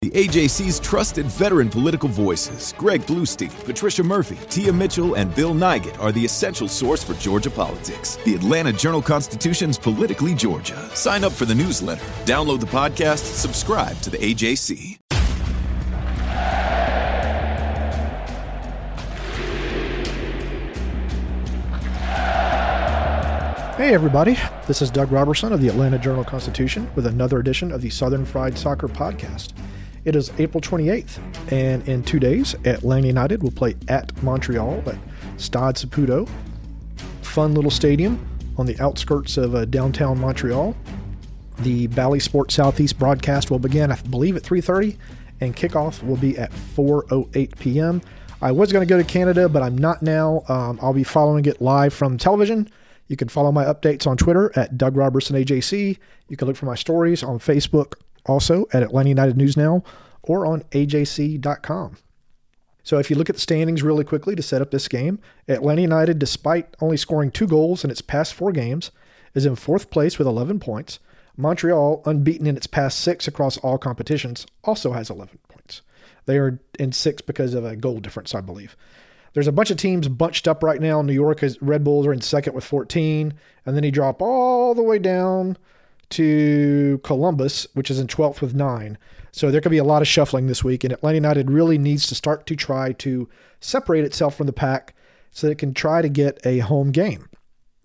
The AJC's trusted veteran political voices, Greg Bluestein, Patricia Murphy, Tia Mitchell, and Bill Nigut, are the essential source for Georgia politics. The Atlanta Journal Constitution's Politically Georgia. Sign up for the newsletter, download the podcast, subscribe to the AJC. Hey, everybody. This is Doug Roberson of the Atlanta Journal Constitution with another edition of the Southern Fried Soccer Podcast. It is April 28th, and in two days, Atlanta United will play at Montreal at Stade Saputo. Fun little stadium on the outskirts of uh, downtown Montreal. The Bally Sports Southeast broadcast will begin, I believe, at 3:30, and kickoff will be at 4:08 p.m. I was going to go to Canada, but I'm not now. Um, I'll be following it live from television. You can follow my updates on Twitter at Doug Roberson AJC. You can look for my stories on Facebook also at Atlanta United News Now or on AJC.com. So if you look at the standings really quickly to set up this game, Atlanta United, despite only scoring two goals in its past four games, is in fourth place with 11 points. Montreal, unbeaten in its past six across all competitions, also has 11 points. They are in sixth because of a goal difference, I believe. There's a bunch of teams bunched up right now. New York is Red Bulls are in second with 14, and then you drop all the way down to Columbus, which is in 12th with nine. So there could be a lot of shuffling this week, and Atlanta United really needs to start to try to separate itself from the pack so that it can try to get a home game.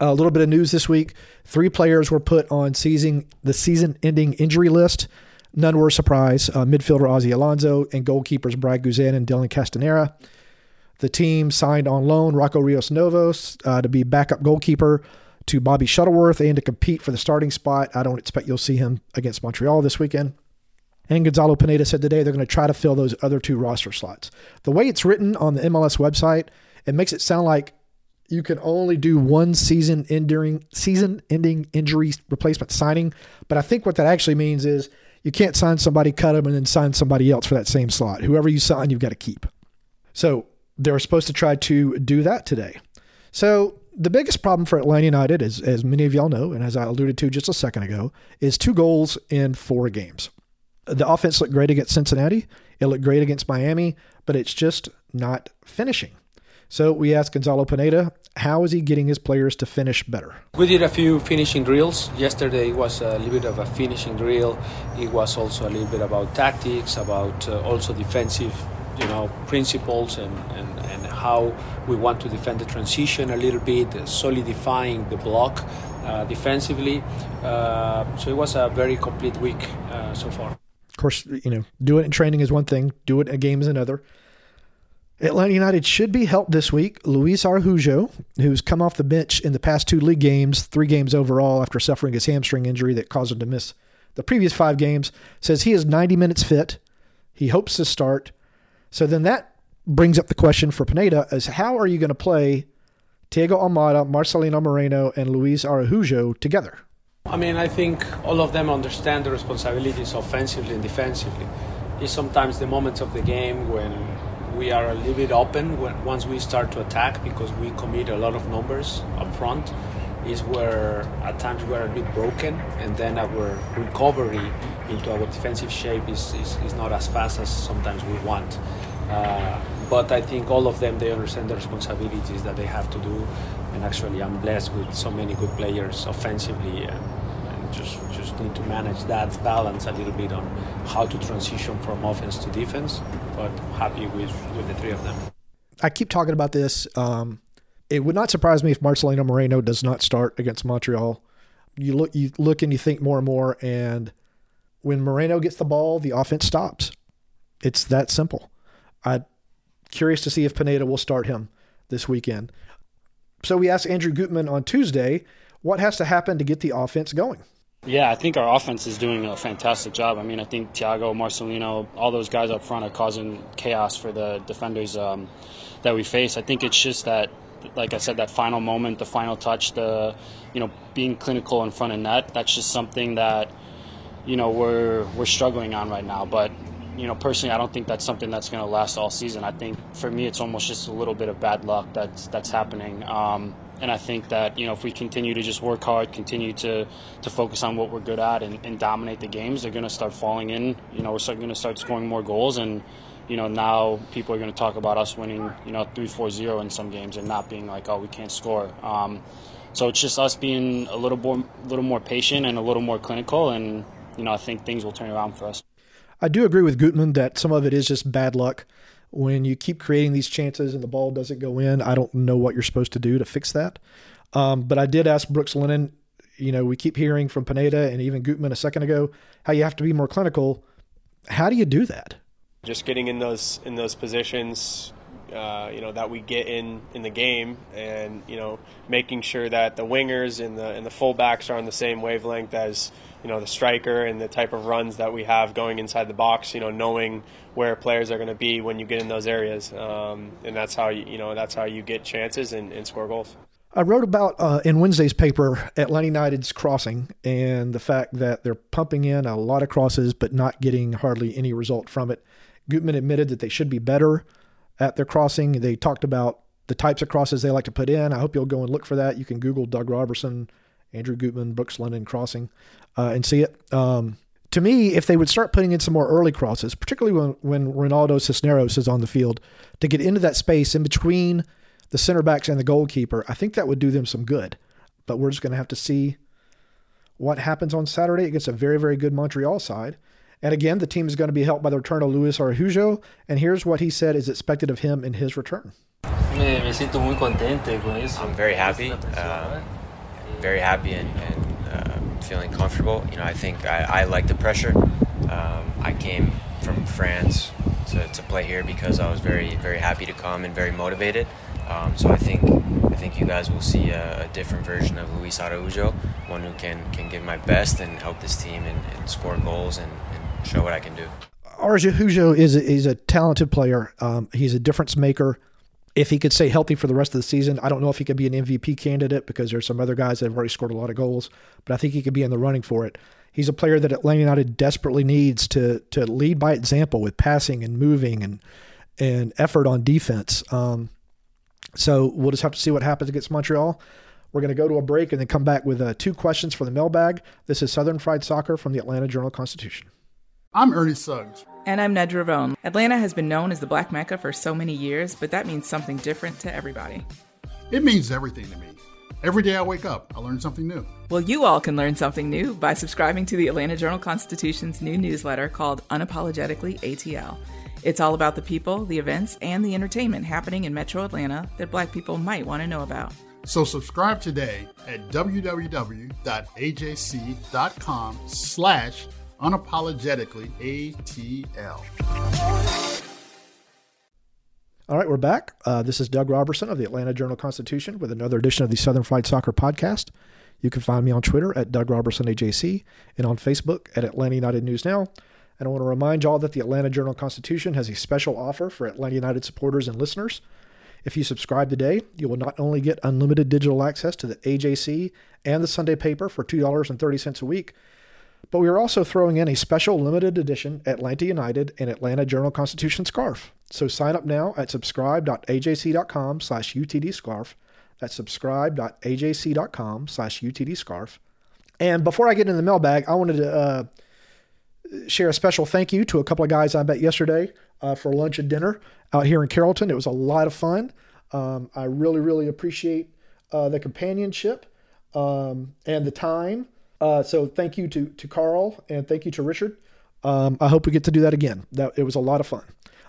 A little bit of news this week: three players were put on season the season-ending injury list. None were a surprise. Uh, midfielder Ozzie Alonso and goalkeepers Brad Guzan and Dylan Castanheira. The team signed on loan Rocco Rios Novos uh, to be backup goalkeeper to Bobby Shuttleworth and to compete for the starting spot. I don't expect you'll see him against Montreal this weekend. And Gonzalo Pineda said today they're going to try to fill those other two roster slots. The way it's written on the MLS website, it makes it sound like you can only do one season ending season ending injury replacement signing. But I think what that actually means is you can't sign somebody, cut them, and then sign somebody else for that same slot. Whoever you sign, you've got to keep. So they're supposed to try to do that today. So the biggest problem for Atlanta United, is, as many of y'all know, and as I alluded to just a second ago, is two goals in four games. The offense looked great against Cincinnati. It looked great against Miami, but it's just not finishing. So we asked Gonzalo Pineda, how is he getting his players to finish better? We did a few finishing drills. Yesterday was a little bit of a finishing drill. It was also a little bit about tactics, about uh, also defensive, you know, principles and, and, and how we want to defend the transition a little bit, solidifying the block uh, defensively. Uh, so it was a very complete week uh, so far. Of course, you know, do it in training is one thing, do it in a game is another. Atlanta United should be helped this week. Luis Araujo, who's come off the bench in the past two league games, three games overall after suffering his hamstring injury that caused him to miss the previous five games, says he is 90 minutes fit. He hopes to start. So then that brings up the question for Pineda is how are you going to play Thiago Almada, Marcelino Moreno, and Luis Araujo together? I mean, I think all of them understand the responsibilities offensively and defensively. It's sometimes the moments of the game when we are a little bit open when, once we start to attack because we commit a lot of numbers up front is where at times we're a bit broken and then our recovery into our defensive shape is, is, is not as fast as sometimes we want. Uh, but I think all of them they understand the responsibilities that they have to do, and actually I'm blessed with so many good players offensively, and, and just just need to manage that balance a little bit on how to transition from offense to defense. But happy with with the three of them. I keep talking about this. Um, it would not surprise me if Marcelino Moreno does not start against Montreal. You look, you look, and you think more and more, and when Moreno gets the ball, the offense stops. It's that simple. I'm curious to see if Pineda will start him this weekend. So we asked Andrew Gutman on Tuesday what has to happen to get the offense going. Yeah, I think our offense is doing a fantastic job. I mean, I think Thiago, Marcelino, all those guys up front are causing chaos for the defenders um, that we face. I think it's just that, like I said, that final moment, the final touch, the you know being clinical in front of net. That's just something that you know we're we're struggling on right now. But you know, personally, I don't think that's something that's going to last all season. I think for me, it's almost just a little bit of bad luck that's that's happening. Um, and I think that you know if we continue to just work hard, continue to to focus on what we're good at, and, and dominate the games, they're going to start falling in. You know, we're going to start scoring more goals, and you know now people are going to talk about us winning you know three four zero in some games and not being like oh we can't score. Um, so it's just us being a little more little more patient and a little more clinical, and you know I think things will turn around for us. I do agree with Gutman that some of it is just bad luck when you keep creating these chances and the ball doesn't go in, I don't know what you're supposed to do to fix that. Um, but I did ask Brooks Lennon, you know, we keep hearing from Pineda and even Gutman a second ago how you have to be more clinical. How do you do that? Just getting in those in those positions, uh, you know, that we get in in the game, and you know, making sure that the wingers and the and the fullbacks are on the same wavelength as you know the striker and the type of runs that we have going inside the box. You know, knowing where players are going to be when you get in those areas, um, and that's how you, you know that's how you get chances and, and score goals. I wrote about uh, in Wednesday's paper Atlanta United's crossing and the fact that they're pumping in a lot of crosses but not getting hardly any result from it. Gutman admitted that they should be better at their crossing. They talked about the types of crosses they like to put in. I hope you'll go and look for that. You can Google Doug Roberson, Andrew Gutman, Brooks Lennon crossing uh, and see it. Um, to me, if they would start putting in some more early crosses, particularly when, when Ronaldo Cisneros is on the field, to get into that space in between the center backs and the goalkeeper, I think that would do them some good. But we're just going to have to see what happens on Saturday against a very, very good Montreal side. And again, the team is going to be helped by the return of Luis Araujo. And here's what he said is expected of him in his return. I'm very happy. Uh, very happy and, and uh, feeling comfortable. You know, I think I, I like the pressure. Um, I came from France to, to play here because I was very, very happy to come and very motivated. Um, so I think I think you guys will see a, a, different version of Luis Araujo, one who can can give my best and help this team and, and score goals and, and, show what I can do. Araujo is a, is a talented player. Um, he's a difference maker if he could stay healthy for the rest of the season, I don't know if he could be an MVP candidate because there's some other guys that have already scored a lot of goals, but I think he could be in the running for it. He's a player that Atlanta United desperately needs to to lead by example with passing and moving and and effort on defense. Um, so we'll just have to see what happens against Montreal. We're going to go to a break and then come back with uh, two questions for the mailbag. This is Southern Fried Soccer from the Atlanta Journal Constitution. I'm Ernie Suggs. And I'm Nedra Rhone. Atlanta has been known as the Black Mecca for so many years, but that means something different to everybody. It means everything to me. Every day I wake up, I learn something new. Well, you all can learn something new by subscribing to the Atlanta Journal Constitution's new newsletter called Unapologetically ATL. It's all about the people, the events, and the entertainment happening in metro Atlanta that black people might want to know about. So subscribe today at www.ajc.com slash unapologetically ATL. All right, we're back. Uh, this is Doug Roberson of the Atlanta Journal Constitution with another edition of the Southern Fried Soccer Podcast. You can find me on Twitter at Doug Roberson AJC and on Facebook at Atlanta United News Now. And I want to remind y'all that the Atlanta Journal Constitution has a special offer for Atlanta United supporters and listeners. If you subscribe today, you will not only get unlimited digital access to the AJC and the Sunday paper for $2.30 a week, but we are also throwing in a special limited edition Atlanta United and Atlanta Journal Constitution scarf. So sign up now at subscribe.ajc.com slash UTD scarf. That's subscribe.ajc.com slash UTD scarf. And before I get into the mailbag, I wanted to uh, share a special thank you to a couple of guys I met yesterday uh, for lunch and dinner out here in Carrollton. It was a lot of fun. Um, I really, really appreciate uh, the companionship um, and the time uh, so thank you to to Carl and thank you to Richard. Um, I hope we get to do that again. That it was a lot of fun.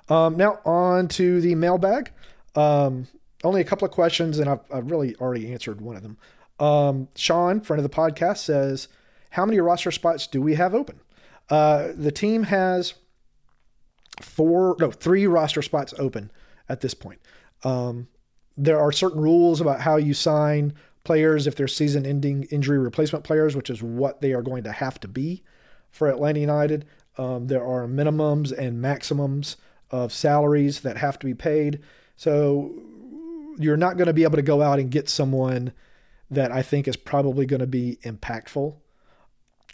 Um, now on to the mailbag. Um, only a couple of questions, and I've, I've really already answered one of them. Um, Sean, friend of the podcast, says, "How many roster spots do we have open?" Uh, the team has four, no, three roster spots open at this point. Um, there are certain rules about how you sign players if they're season ending injury replacement players, which is what they are going to have to be for Atlanta United. Um, there are minimums and maximums of salaries that have to be paid. So you're not going to be able to go out and get someone that I think is probably going to be impactful.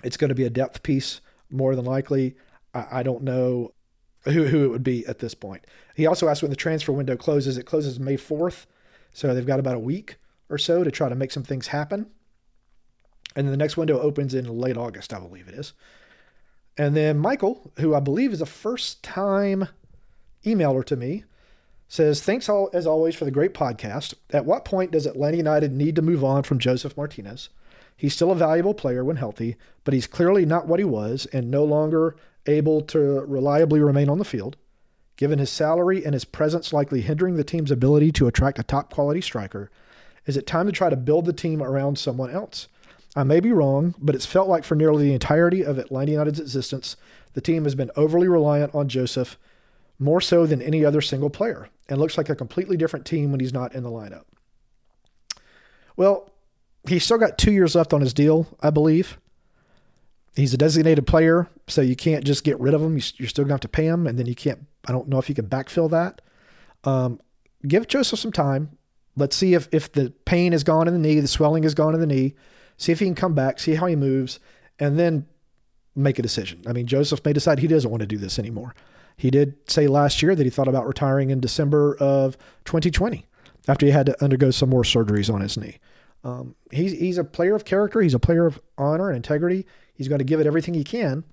It's going to be a depth piece more than likely. I, I don't know who, who it would be at this point. He also asked when the transfer window closes. It closes May 4th, so they've got about a week or so to try to make some things happen. And then the next window opens in late August, I believe it is. And then Michael, who I believe is a first time emailer to me, says, Thanks all, as always for the great podcast. At what point does Atlanta United need to move on from Josef Martinez? He's still a valuable player when healthy, but he's clearly not what he was and no longer able to reliably remain on the field. Given his salary and his presence likely hindering the team's ability to attract a top quality striker, is it time to try to build the team around someone else? I may be wrong, but it's felt like for nearly the entirety of Atlanta United's existence, the team has been overly reliant on Josef, more so than any other single player, and looks like a completely different team when he's not in the lineup. Well, he's still got two years left on his deal, I believe. He's a designated player, so you can't just get rid of him. You're still going to have to pay him, and then you can't. I don't know if you can backfill that. Um, give Josef some time. Let's see if if the pain is gone in the knee, the swelling is gone in the knee. See if he can come back, see how he moves, and then make a decision. I mean, Josef may decide he doesn't want to do this anymore. He did say last year that he thought about retiring in December of 2020 after he had to undergo some more surgeries on his knee. Um, he's he's a player of character. He's a player of honor and integrity. He's going to give it everything he can.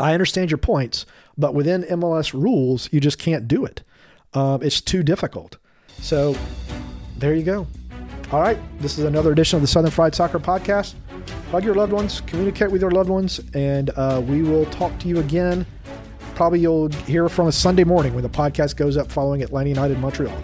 I understand your points, but within MLS rules, you just can't do it. Um, it's too difficult. So there you go. All right, this is another edition of the Southern Fried Soccer Podcast. Hug your loved ones, communicate with your loved ones, and uh, we will talk to you again. Probably you'll hear from us Sunday morning when the podcast goes up following Atlanta United Montreal.